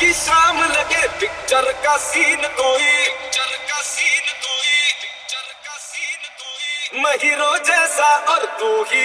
की शाम लगे पिक्चर का सीन कोई पिक्चर का सीन कोई पिक्चर का सीन कोई मैं हीरो जैसा और तू ही।